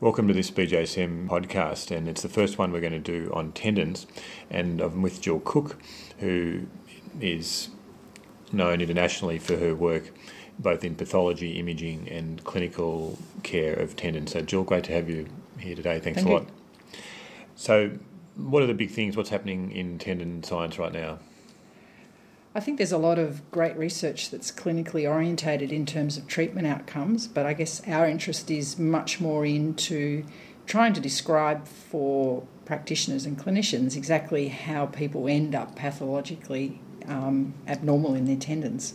Welcome to this BJSM podcast, and it's the first one we're going to do on tendons. And I'm with Jill Cook, who is known internationally for her work both in pathology, imaging, and clinical care of tendons. So, Jill, great to have you here today. Thanks Thank a you. lot. So, what are the big things? What's happening in tendon science right now? I think there's a lot of great research that's clinically orientated in terms of treatment outcomes, but I guess our interest is much more into trying to describe for practitioners and clinicians exactly how people end up pathologically um, abnormal in their tendons.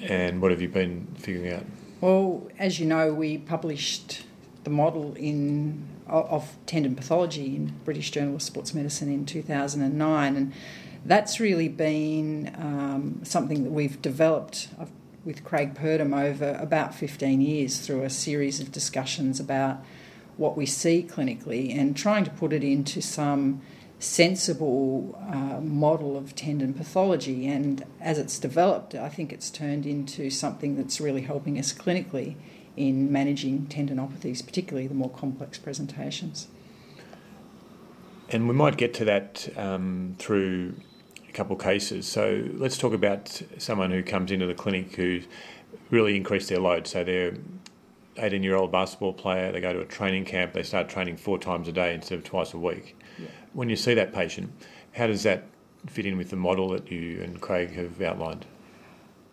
And what have you been figuring out? Well, as you know, we published the model in of tendon pathology in British Journal of Sports Medicine in 2009, and that's really been um, something that we've developed with Craig Purdam over about 15 years through a series of discussions about what we see clinically and trying to put it into some sensible uh, model of tendon pathology. And as it's developed, I think it's turned into something that's really helping us clinically in managing tendinopathies, particularly the more complex presentations. And we might get to that um, through couple of cases. So let's talk about someone who comes into the clinic who really increased their load. So they're 18 year old basketball player, they go to a training camp, they start training four times a day instead of twice a week. Yeah. When you see that patient, how does that fit in with the model that you and Craig have outlined?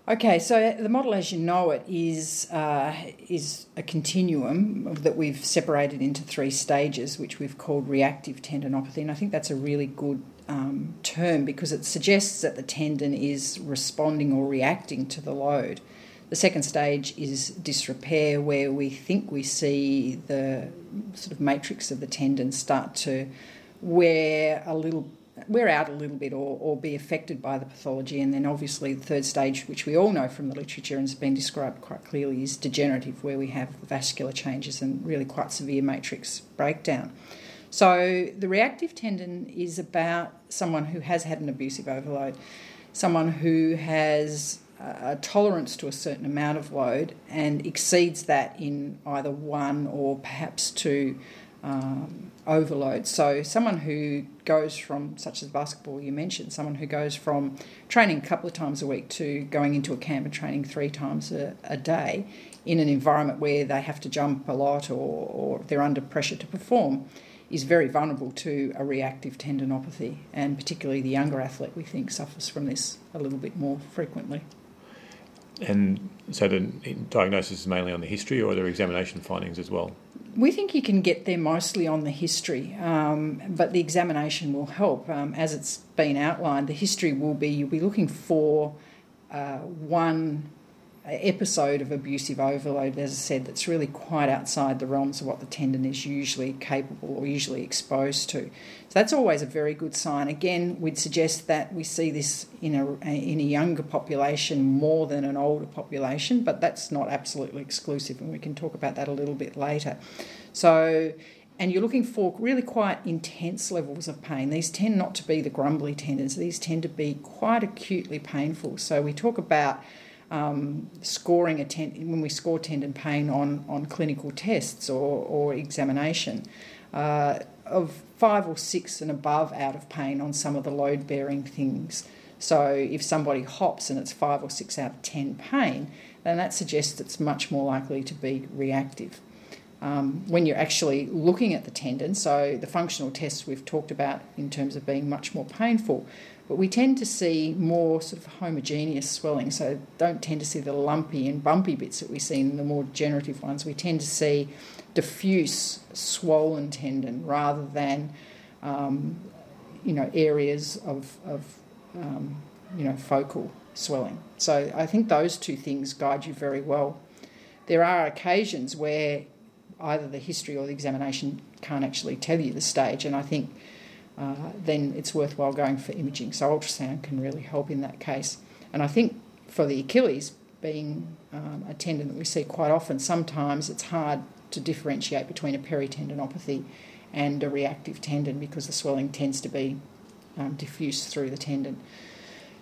Okay, so the model, as you know it, is uh, is a continuum that we've separated into three stages, which we've called reactive tendinopathy, and I think that's a really good um, term because it suggests that the tendon is responding or reacting to the load. The second stage is disrepair, where we think we see the sort of matrix of the tendon start to wear a little wear out a little bit or, or be affected by the pathology. And then obviously the third stage, which we all know from the literature and has been described quite clearly, is degenerative, where we have vascular changes and really quite severe matrix breakdown. So the reactive tendon is about someone who has had an abusive overload, someone who has a tolerance to a certain amount of load and exceeds that in either one or perhaps two um, overload. So, someone who goes from, such as basketball, you mentioned, someone who goes from training a couple of times a week to going into a camp and training three times a, a day in an environment where they have to jump a lot or, or they're under pressure to perform is very vulnerable to a reactive tendinopathy, and particularly the younger athlete, we think, suffers from this a little bit more frequently. And so the diagnosis is mainly on the history or there examination findings as well? We think you can get there mostly on the history, um, but the examination will help. Um, as it's been outlined, the history will be you'll be looking for uh, one episode of abusive overload, as I said, that's really quite outside the realms of what the tendon is usually capable or usually exposed to. So that's always a very good sign. Again, we'd suggest that we see this in a in a younger population more than an older population, but that's not absolutely exclusive, and we can talk about that a little bit later. So and you're looking for really quite intense levels of pain. These tend not to be the grumbly tendons, these tend to be quite acutely painful. So we talk about um, scoring a ten- when we score tendon pain on, on clinical tests or, or examination uh, of five or six and above out of pain on some of the load bearing things. So if somebody hops and it's five or six out of ten pain, then that suggests it's much more likely to be reactive. Um, when you're actually looking at the tendon, so the functional tests we've talked about in terms of being much more painful, but we tend to see more sort of homogeneous swelling, so don't tend to see the lumpy and bumpy bits that we see in the more degenerative ones. We tend to see diffuse swollen tendon rather than um, you know areas of, of um, you know focal swelling. So I think those two things guide you very well. There are occasions where either the history or the examination can't actually tell you the stage, and I think uh, then it's worthwhile going for imaging. So ultrasound can really help in that case. And I think for the Achilles, being um, a tendon that we see quite often, sometimes it's hard to differentiate between a peritendinopathy and a reactive tendon because the swelling tends to be um, diffuse through the tendon.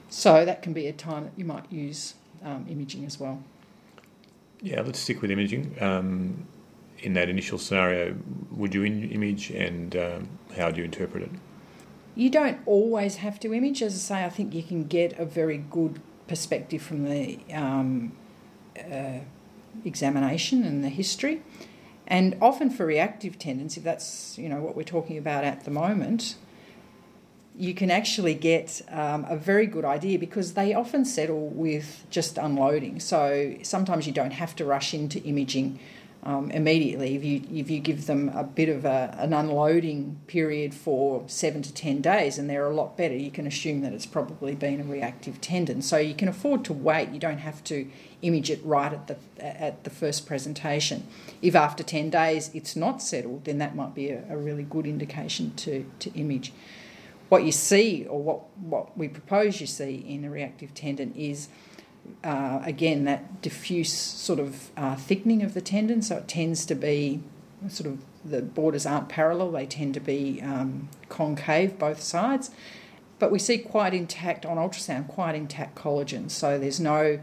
So that can be a time that you might use um, imaging as well. Yeah, let's stick with imaging. Um, in that initial scenario, would you image and um, how do you interpret it? You don't always have to image. As I say, I think you can get a very good perspective from the um, uh, examination and the history. And often for reactive tendons, if that's you know what we're talking about at the moment, you can actually get um, a very good idea because they often settle with just unloading. So sometimes you don't have to rush into imaging um, immediately. If you if you give them a bit of a, an unloading period for seven to ten days, and they're a lot better, you can assume that it's probably been a reactive tendon. So you can afford to wait. You don't have to image it right at the at the first presentation. If after ten days it's not settled, then that might be a, a really good indication to to image. What you see, or what what we propose you see in a reactive tendon is uh, again, that diffuse sort of uh, thickening of the tendon, so it tends to be sort of the borders aren't parallel, they tend to be um, concave both sides. But we see quite intact on ultrasound, quite intact collagen, so there's no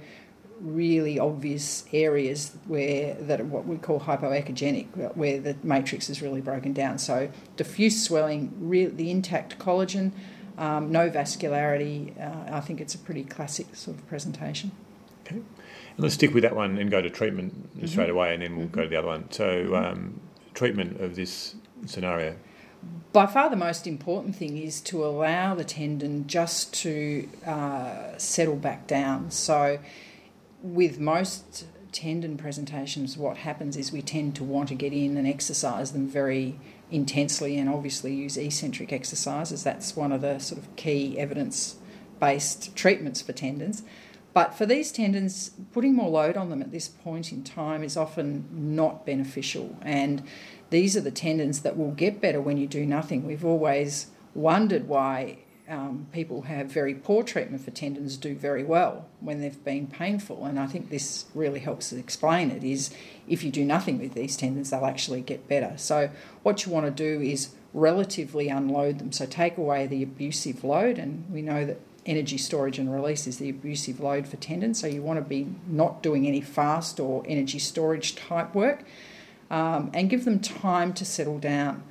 really obvious areas where that are what we call hypoechogenic, where the matrix is really broken down. So diffuse swelling, re- the intact collagen um, no vascularity. Uh, I think it's a pretty classic sort of presentation. Okay. And let's stick with that one and go to treatment mm-hmm. straight away, and then we'll mm-hmm. go to the other one. So, um, treatment of this scenario. By far, the most important thing is to allow the tendon just to uh, settle back down. So, with most tendon presentations, what happens is we tend to want to get in and exercise them very intensely and obviously use eccentric exercises. That's one of the sort of key evidence based treatments for tendons. But for these tendons, putting more load on them at this point in time is often not beneficial. And these are the tendons that will get better when you do nothing. We've always wondered why um, people have very poor treatment for tendons do very well when they've been painful. And I think this really helps explain it is if you do nothing with these tendons, they'll actually get better. So what you want to do is relatively unload them. So take away the abusive load, and we know that energy storage and release is the abusive load for tendons. So you want to be not doing any fast or energy storage type work, um, and give them time to settle down.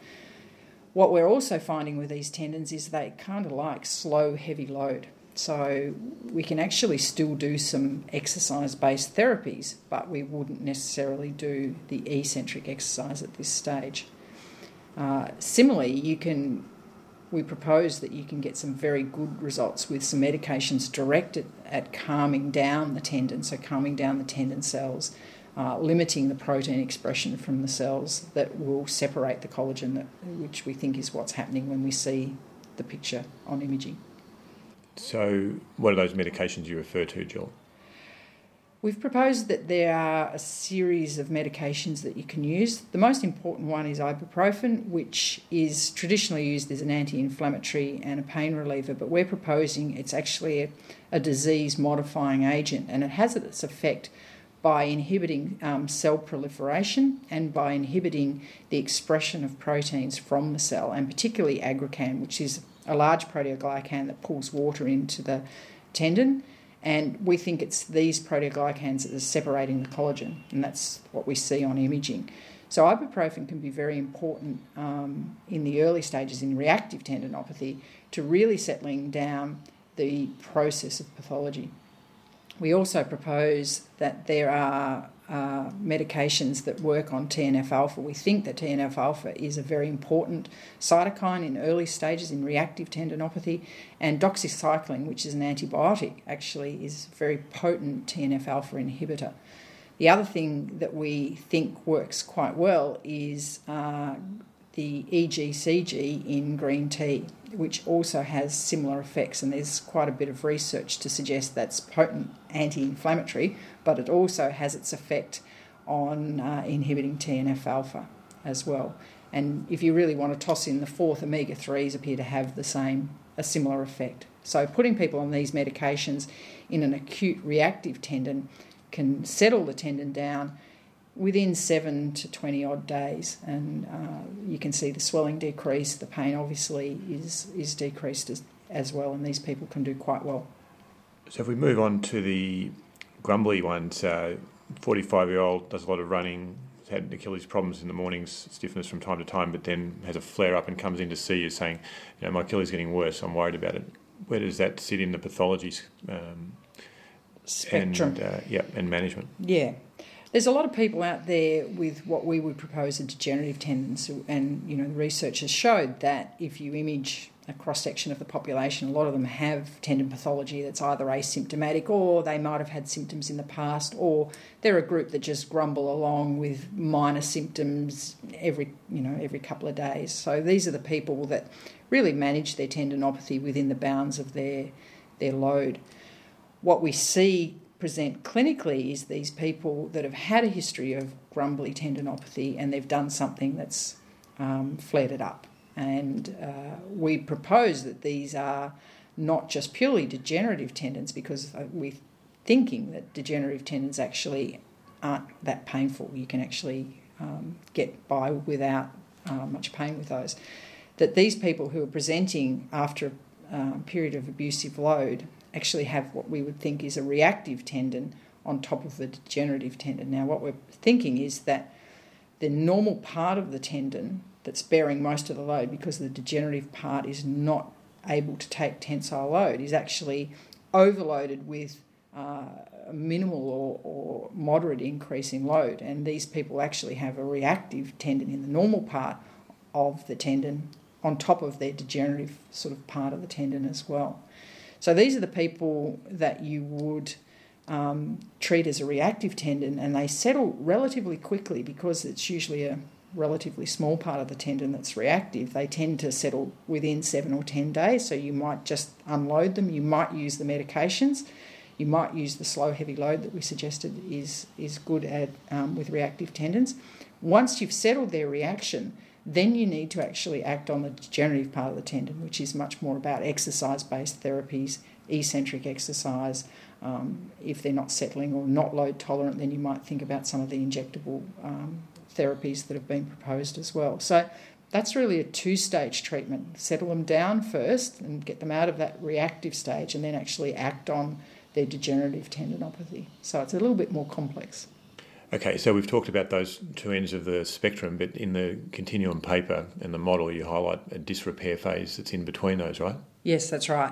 What we're also finding with these tendons is they kind of like slow, heavy load. So we can actually still do some exercise based therapies, but we wouldn't necessarily do the eccentric exercise at this stage. Uh, similarly, you can we propose that you can get some very good results with some medications directed at calming down the tendon, so calming down the tendon cells, uh, limiting the protein expression from the cells that will separate the collagen, that, which we think is what's happening when we see the picture on imaging. So, what are those medications you refer to, Jill? We've proposed that there are a series of medications that you can use. The most important one is ibuprofen, which is traditionally used as an anti inflammatory and a pain reliever, but we're proposing it's actually a, a disease modifying agent and it has its effect by inhibiting um, cell proliferation and by inhibiting the expression of proteins from the cell, and particularly aggrecan, which is a large proteoglycan that pulls water into the tendon. And we think it's these proteoglycans that are separating the collagen, and that's what we see on imaging. So, ibuprofen can be very important um, in the early stages in reactive tendinopathy to really settling down the process of pathology. We also propose that there are uh, medications that work on TNF alpha. We think that TNF alpha is a very important cytokine in early stages in reactive tendinopathy, and doxycycline, which is an antibiotic, actually is a very potent TNF alpha inhibitor. The other thing that we think works quite well is uh, the EGCG in green tea, which also has similar effects. And there's quite a bit of research to suggest that's potent anti inflammatory, but it also has its effect on uh, inhibiting TNF alpha as well. And if you really want to toss in the fourth, omega 3s appear to have the same, a similar effect. So putting people on these medications in an acute reactive tendon can settle the tendon down within seven to 20 odd days, and uh, you can see the swelling decrease, the pain obviously is, is decreased as, as well, and these people can do quite well. So, if we move on to the grumbly ones, 45 uh, year old does a lot of running, had Achilles problems in the mornings, stiffness from time to time, but then has a flare up and comes in to see you saying, you know, my Achilles is getting worse, I'm worried about it. Where does that sit in the pathology um, spectrum? And, uh, yeah, and management. Yeah. There's a lot of people out there with what we would propose are degenerative tendons, and you know the research has showed that if you image a cross section of the population, a lot of them have tendon pathology that's either asymptomatic or they might have had symptoms in the past, or they're a group that just grumble along with minor symptoms every you know every couple of days. So these are the people that really manage their tendinopathy within the bounds of their their load. What we see present clinically is these people that have had a history of grumbly tendinopathy and they've done something that's um, flared it up and uh, we propose that these are not just purely degenerative tendons because uh, we're thinking that degenerative tendons actually aren't that painful. You can actually um, get by without uh, much pain with those. That these people who are presenting after a uh, period of abusive load actually have what we would think is a reactive tendon on top of the degenerative tendon. Now, what we're thinking is that the normal part of the tendon that's bearing most of the load because the degenerative part is not able to take tensile load is actually overloaded with uh, a minimal or, or moderate increase in load. And these people actually have a reactive tendon in the normal part of the tendon on top of their degenerative sort of part of the tendon as well. So these are the people that you would um, treat as a reactive tendon, and they settle relatively quickly because it's usually a relatively small part of the tendon that's reactive, they tend to settle within seven or ten days. So you might just unload them. You might use the medications. You might use the slow heavy load that we suggested is is good at um, with reactive tendons. Once you've settled their reaction, then you need to actually act on the degenerative part of the tendon, which is much more about exercise-based therapies, eccentric exercise. Um, if they're not settling or not load tolerant, then you might think about some of the injectable um, therapies that have been proposed as well. So that's really a two stage treatment settle them down first and get them out of that reactive stage, and then actually act on their degenerative tendinopathy. So it's a little bit more complex. Okay, so we've talked about those two ends of the spectrum, but in the continuum paper and the model, you highlight a disrepair phase that's in between those, right? Yes, that's right.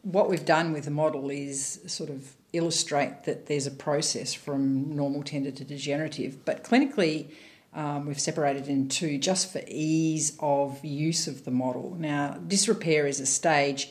What we've done with the model is sort of illustrate that there's a process from normal tender to degenerative. But clinically, um, we've separated in two just for ease of use of the model. Now, disrepair is a stage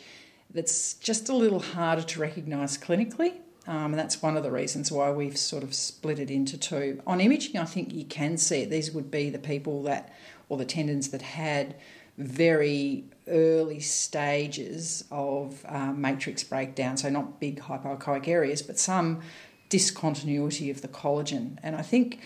that's just a little harder to recognise clinically. Um, and that's one of the reasons why we've sort of split it into two. On imaging, I think you can see it. These would be the people that, or the tendons that had very early stages of uh, matrix breakdown, so not big hypoechoic areas, but some discontinuity of the collagen. And I think,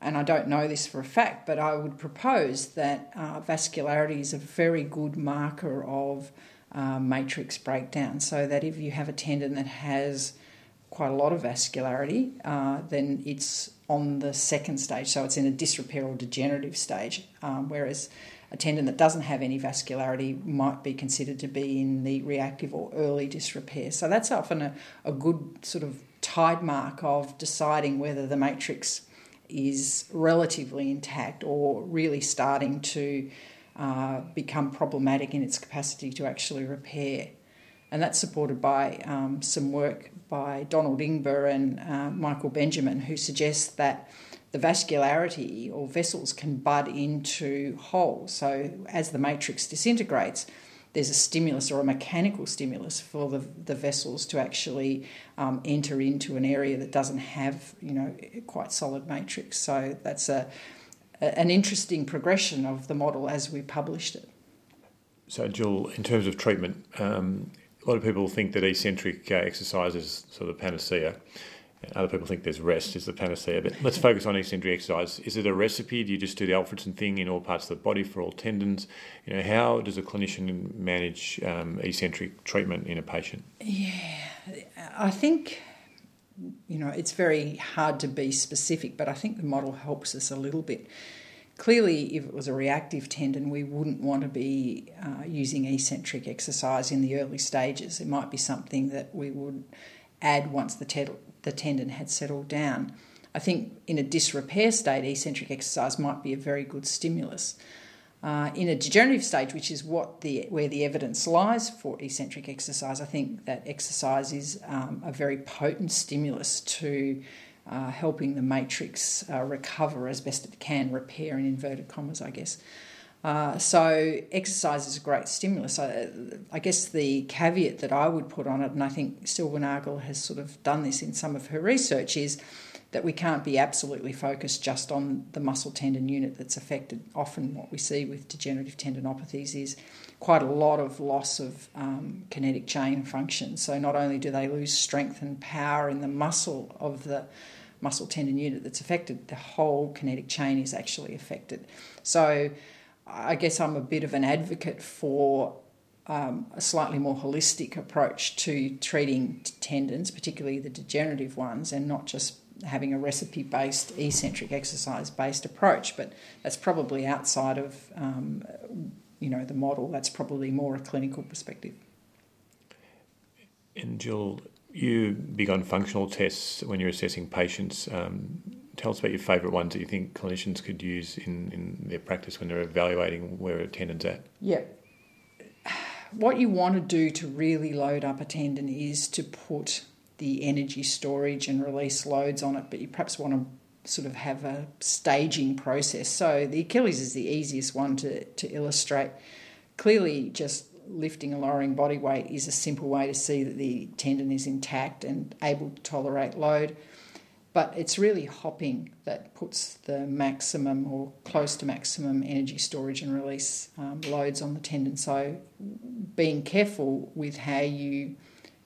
and I don't know this for a fact, but I would propose that uh, vascularity is a very good marker of uh, matrix breakdown, so that if you have a tendon that has quite a lot of vascularity, uh, then it's on the second stage, so it's in a disrepair or degenerative stage, um, whereas a tendon that doesn't have any vascularity might be considered to be in the reactive or early disrepair. So that's often a, a good sort of tide mark of deciding whether the matrix is relatively intact or really starting to uh, become problematic in its capacity to actually repair. And that's supported by um, some work by Donald Ingber and uh, Michael Benjamin, who suggests that the vascularity or vessels can bud into holes. So as the matrix disintegrates, there's a stimulus or a mechanical stimulus for the, the vessels to actually um, enter into an area that doesn't have, you know, quite solid matrix. So that's a, an interesting progression of the model as we published it. So, Jill, in terms of treatment, um, a lot of people think that eccentric uh, exercise is sort of panacea. Other people think there's rest is the panacea, but let's focus on eccentric exercise. Is it a recipe? Do you just do the Alfredson thing in all parts of the body for all tendons? You know, how does a clinician manage um, eccentric treatment in a patient? Yeah, I think you know it's very hard to be specific, but I think the model helps us a little bit. Clearly, if it was a reactive tendon, we wouldn't want to be uh, using eccentric exercise in the early stages. It might be something that we would add once the, the tendon had settled down. I think in a disrepair state, eccentric exercise might be a very good stimulus. Uh, in a degenerative stage, which is what the where the evidence lies for eccentric exercise, I think that exercise is um, a very potent stimulus to uh, helping the matrix uh, recover as best it can, repair in inverted commas, I guess. Uh, so exercise is a great stimulus. I, I, guess the caveat that I would put on it, and I think Silbernagel has sort of done this in some of her research, is that we can't be absolutely focused just on the muscle tendon unit that's affected. Often, what we see with degenerative tendinopathies is quite a lot of loss of um, kinetic chain function. So, not only do they lose strength and power in the muscle of the muscle tendon unit that's affected, the whole kinetic chain is actually affected. So, I guess I'm a bit of an advocate for um, a slightly more holistic approach to treating tendons, particularly the degenerative ones, and not just having a recipe based, eccentric exercise based approach. But that's probably outside of um, you know the model. That's probably more a clinical perspective. And Jill, you big on functional tests when you're assessing patients. Um, tell us about your favourite ones that you think clinicians could use in, in their practice when they're evaluating where a tendon's at. Yeah. What you want to do to really load up a tendon is to put the energy storage and release loads on it, but you perhaps want to sort of have a staging process. So the Achilles is the easiest one to, to illustrate. Clearly, just lifting and lowering body weight is a simple way to see that the tendon is intact and able to tolerate load but it's really hopping that puts the maximum or close to maximum energy storage and release um, loads on the tendon. So, being careful with how you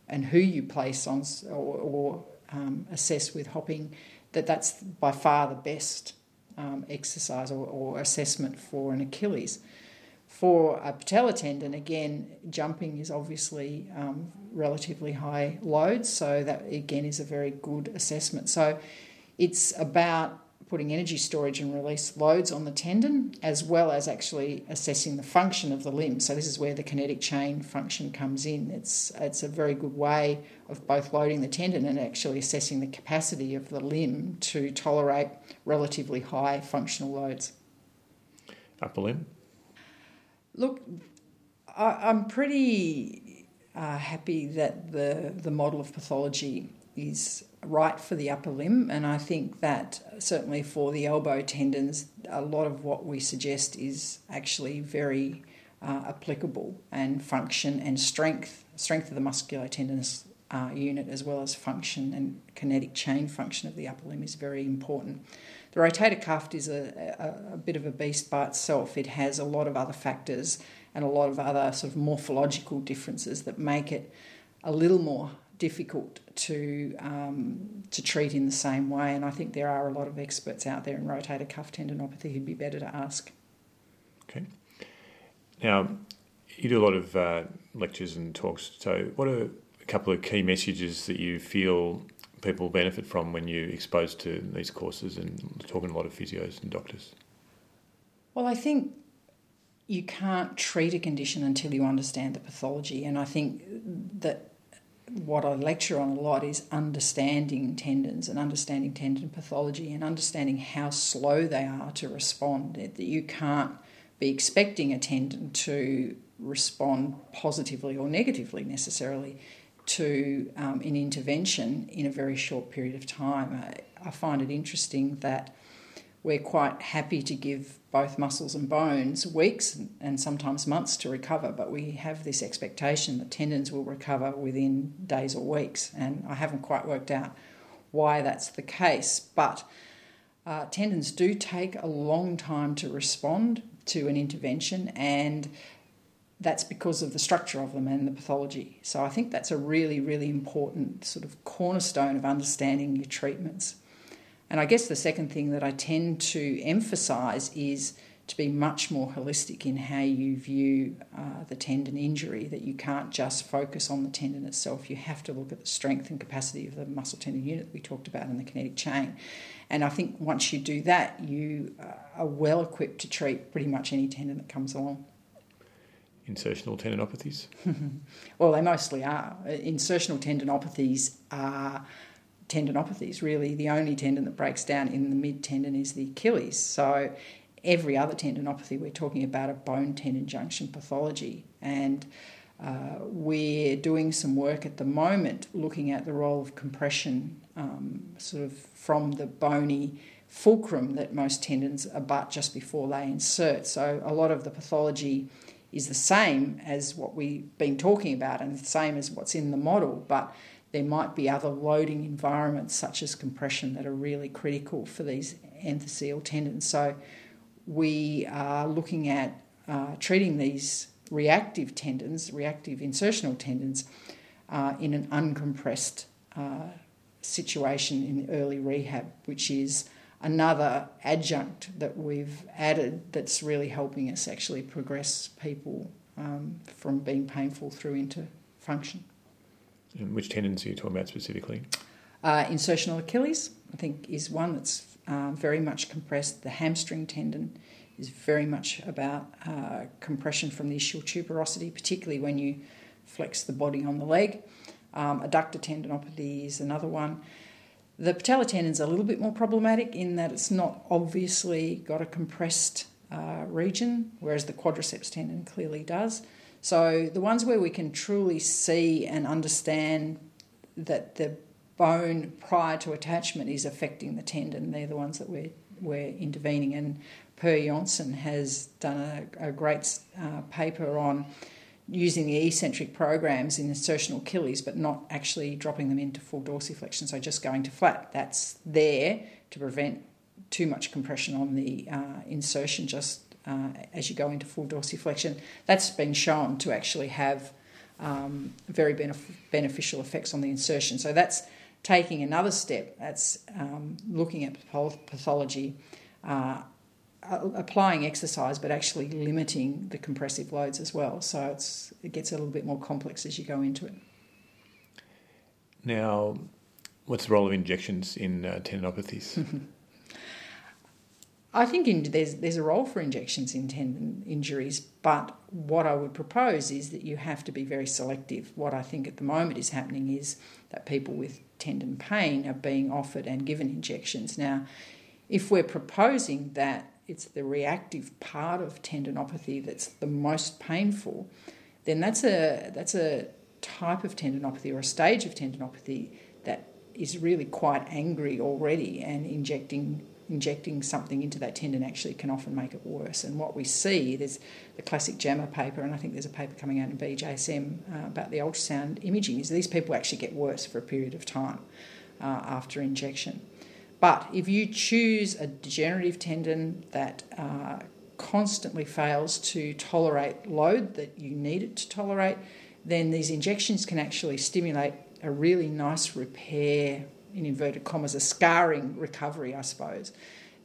and who you place on or, or um, assess with hopping, that that's by far the best um, exercise or, or assessment for an Achilles. For a patella tendon, again, jumping is obviously um, relatively high loads, so that again is a very good assessment. So it's about putting energy storage and release loads on the tendon, as well as actually assessing the function of the limb. So this is where the kinetic chain function comes in. It's it's a very good way of both loading the tendon and actually assessing the capacity of the limb to tolerate relatively high functional loads. Upper limb. Look, I, am pretty uh, happy that the the model of pathology is right for the upper limb, and I think that certainly for the elbow tendons, a lot of what we suggest is actually very uh, applicable and function and strength, strength of the musculotendinous uh, unit as well as function and kinetic chain function of the upper limb is very important. The rotator cuff is a, a, a, bit of a beast by itself. It has a lot of other factors and a lot of other sort of morphological differences that make it a little more difficult to um, to treat in the same way. And I think there are a lot of experts out there in rotator cuff tendinopathy who'd be better to ask. Okay. Now, you do a lot of uh, lectures and talks. So, what are a couple of key messages that you feel people benefit from when you're exposed to these courses and talking to a lot of physios and doctors? Well, I think you can't treat a condition until you understand the pathology, and I think that what I lecture on a lot is understanding tendons and understanding tendon pathology and understanding how slow they are to respond. That you can't be expecting a tendon to respond positively or negatively necessarily to um, an intervention in a very short period of time. I, I, find it interesting that we're quite happy to give both muscles and bones weeks and sometimes months to recover, but we have this expectation that tendons will recover within days or weeks, and I haven't quite worked out why that's the case. But uh, tendons do take a long time to respond to an intervention, and that's because of the structure of them and the pathology. So I think that's a really, really important sort of cornerstone of understanding your treatments. And I guess the second thing that I tend to emphasise is to be much more holistic in how you view uh, the tendon injury, that you can't just focus on the tendon itself. You have to look at the strength and capacity of the muscle tendon unit that we talked about in the kinetic chain. And I think once you do that, you are well equipped to treat pretty much any tendon that comes along insertional tendinopathies? well, they mostly are. Insertional tendinopathies are tendinopathies. Really, the only tendon that breaks down in the mid tendon is the Achilles. So, every other tendinopathy, we're talking about a bone tendon junction pathology. And uh, we're doing some work at the moment looking at the role of compression, um, sort of from the bony fulcrum that most tendons abut just before they insert. So, a lot of the pathology is the same as what we've been talking about and the same as what's in the model, but there might be other loading environments such as compression that are really critical for these enthesial tendons. So we are looking at uh, treating these reactive tendons, reactive insertional tendons, uh, in an uncompressed uh, situation in early rehab, which is another adjunct that we've added that's really helping us actually progress people um, from being painful through into function. Which tendons are you talking about specifically? Uh, insertional Achilles, I think, is one that's uh, very much compressed. The hamstring tendon is very much about uh, compression from the ischial tuberosity, particularly when you flex the body on the leg. Um, adductor tendinopathy is another one. The patellar tendon is a little bit more problematic in that it's not obviously got a compressed uh, region, whereas the quadriceps tendon clearly does. So the ones where we can truly see and understand that the bone prior to attachment is affecting the tendon, they're the ones that we're, we're intervening. And Per Jonsson has done a, a great uh, paper on using the eccentric programs in insertional Achilles, but not actually dropping them into full dorsiflexion, so just going to flat. That's there to prevent too much compression on the uh, insertion just uh, as you go into full dorsiflexion. That's been shown to actually have um, very benef- beneficial effects on the insertion. So that's taking another step. That's um, looking at pathology. Uh, applying exercise, but actually limiting the compressive loads as well. So it's it gets a little bit more complex as you go into it. Now, what's the role of injections in uh, tendinopathies? I think in, there's there's a role for injections in tendon injuries, but what I would propose is that you have to be very selective. What I think at the moment is happening is that people with tendon pain are being offered and given injections. Now, if we're proposing that it's the reactive part of tendinopathy that's the most painful, then that's a that's a type of tendinopathy or a stage of tendinopathy that is really quite angry already and injecting injecting something into that tendon actually can often make it worse. And what we see, there's the classic JAMA paper, and I think there's a paper coming out in BJSM uh, about the ultrasound imaging, is these people actually get worse for a period of time uh, after injection. But if you choose a degenerative tendon that uh, constantly fails to tolerate load that you need it to tolerate, then these injections can actually stimulate a really nice repair, in inverted commas, a scarring recovery, I suppose,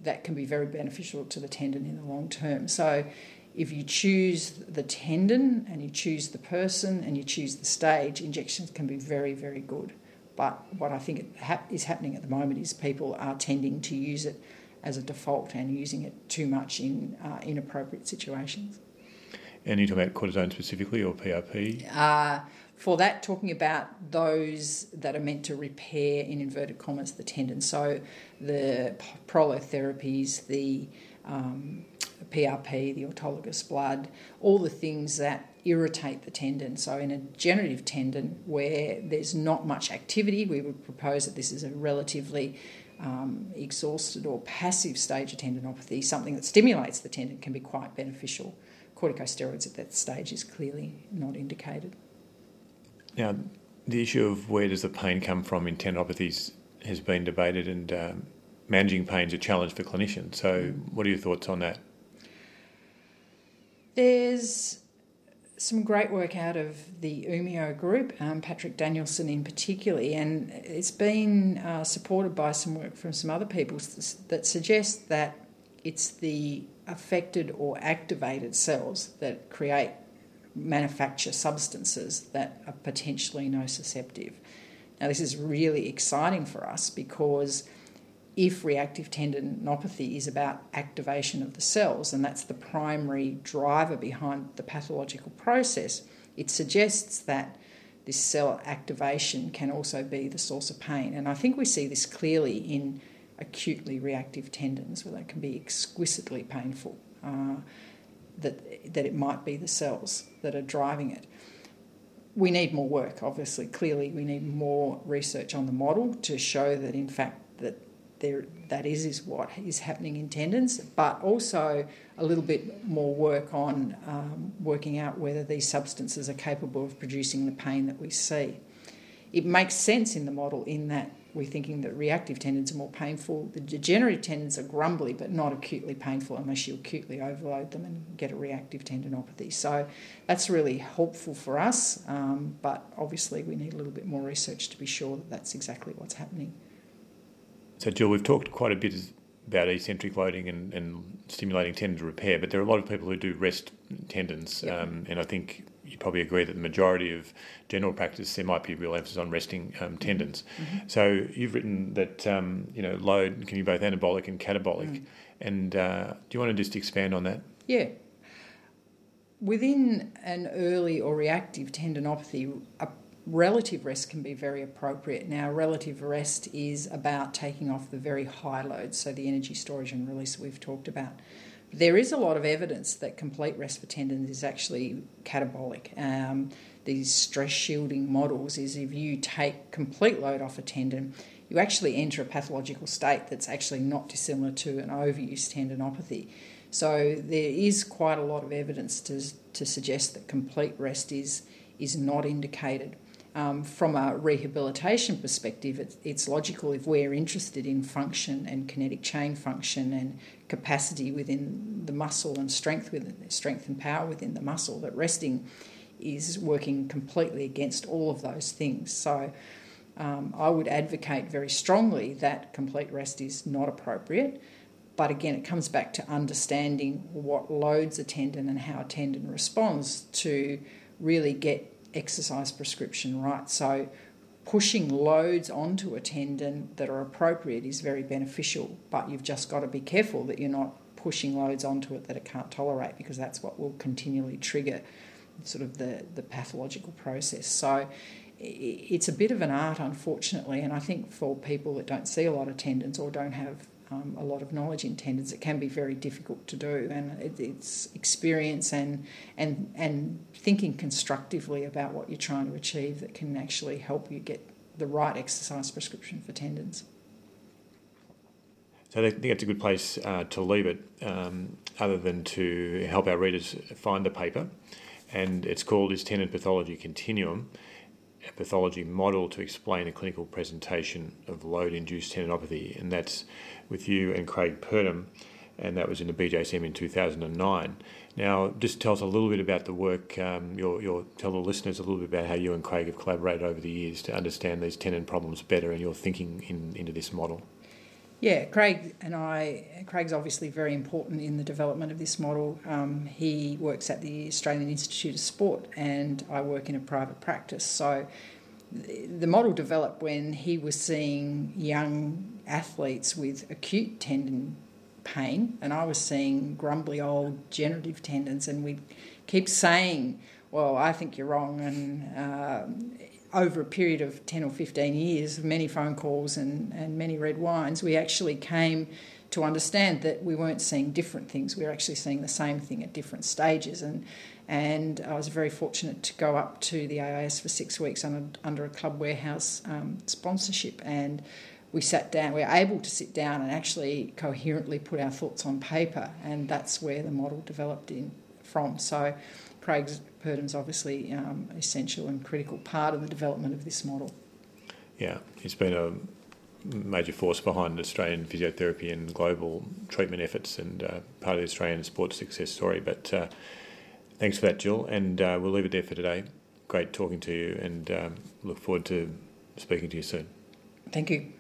that can be very beneficial to the tendon in the long term. So if you choose the tendon and you choose the person and you choose the stage, injections can be very, very good. But what I think is happening at the moment is people are tending to use it as a default and using it too much in uh, inappropriate situations. And you talk about cortisone specifically or PRP? Uh, for that, talking about those that are meant to repair, in inverted commas, the tendon. So the prolotherapies, the um, PRP, the autologous blood, all the things that irritate the tendon. So, in a generative tendon where there's not much activity, we would propose that this is a relatively um, exhausted or passive stage of tendinopathy. Something that stimulates the tendon can be quite beneficial. Corticosteroids at that stage is clearly not indicated. Now, the issue of where does the pain come from in tendinopathies has been debated, and um, managing pain is a challenge for clinicians. So, what are your thoughts on that? There's some great work out of the Umeå group, um, Patrik Danielson in particular, and it's been uh, supported by some work from some other people that suggests that it's the affected or activated cells that create manufacture substances that are potentially nociceptive. Now, this is really exciting for us because if reactive tendinopathy is about activation of the cells, and that's the primary driver behind the pathological process, it suggests that this cell activation can also be the source of pain. And I think we see this clearly in acutely reactive tendons, where they can be exquisitely painful. Uh, that that it might be the cells that are driving it. We need more work, obviously. Clearly, we need more research on the model to show that, in fact, that there that is is what is happening in tendons, but also a little bit more work on um, working out whether these substances are capable of producing the pain that we see. It makes sense in the model in that we're thinking that reactive tendons are more painful. The degenerative tendons are grumbly but not acutely painful unless you acutely overload them and get a reactive tendinopathy. So that's really helpful for us, um, but obviously we need a little bit more research to be sure that that's exactly what's happening. So, Jill, we've talked quite a bit about eccentric loading and, and stimulating tendon repair, but there are a lot of people who do rest tendons, yep. um, and I think you probably agree that the majority of general practice there might be real emphasis on resting um, tendons. Mm-hmm. So you've written that um, you know load can be both anabolic and catabolic, mm. and uh, do you want to just expand on that? Yeah. Within an early or reactive tendinopathy, a relative rest can be very appropriate. Now, relative rest is about taking off the very high loads, so the energy storage and release we've talked about. There is a lot of evidence that complete rest for tendons is actually catabolic. Um, these stress shielding models is if you take complete load off a tendon, you actually enter a pathological state that's actually not dissimilar to an overuse tendinopathy. So there is quite a lot of evidence to, to suggest that complete rest is, is not indicated um, from a rehabilitation perspective, it's, it's, logical if we're interested in function and kinetic chain function and capacity within the muscle and strength within strength and power within the muscle that resting is working completely against all of those things. So um, I would advocate very strongly that complete rest is not appropriate. But again, it comes back to understanding what loads a tendon and how a tendon responds to really get exercise prescription right. So, pushing loads onto a tendon that are appropriate is very beneficial, but you've just got to be careful that you're not pushing loads onto it that it can't tolerate because that's what will continually trigger sort of the, the pathological process. So, it's a bit of an art, unfortunately, and I think for people that don't see a lot of tendons or don't have um, a lot of knowledge in tendons, it can be very difficult to do. And it, it's experience and, and, and thinking constructively about what you're trying to achieve that can actually help you get the right exercise prescription for tendons. So I think it's a good place uh, to leave it, um, other than to help our readers find the paper. And it's called Is Tendon Pathology Continuum? A pathology model to explain a clinical presentation of load induced tendinopathy. And that's with you and Craig Purdam, and that was in the BJSM in 2009. Now, just tell us a little bit about the work. Um, your, your, tell the listeners a little bit about how you and Craig have collaborated over the years to understand these tendon problems better and your thinking in, into this model. Yeah, Craig and I, Craig's obviously very important in the development of this model. Um, he works at the Australian Institute of Sport, and I work in a private practice. So the model developed when he was seeing young athletes with acute tendon pain, and I was seeing grumbly old generative tendons, and we keep saying, "Well, I think you're wrong," and uh, over a period of 10 or 15 years, many phone calls and, and many red wines, we actually came to understand that we weren't seeing different things. We were actually seeing the same thing at different stages. And, and I was very fortunate to go up to the AIS for six weeks under, under a Club Warehouse um, sponsorship. And we sat down, we were able to sit down and actually coherently put our thoughts on paper. And that's where the model developed in from. So Craig Purdam's obviously um, essential and critical part of the development of this model. Yeah, he's been a major force behind Australian physiotherapy and global treatment efforts and uh, part of the Australian sports success story. But uh, Thanks for that, Jill. And uh, we'll leave it there for today. Great talking to you and um, look forward to speaking to you soon. Thank you.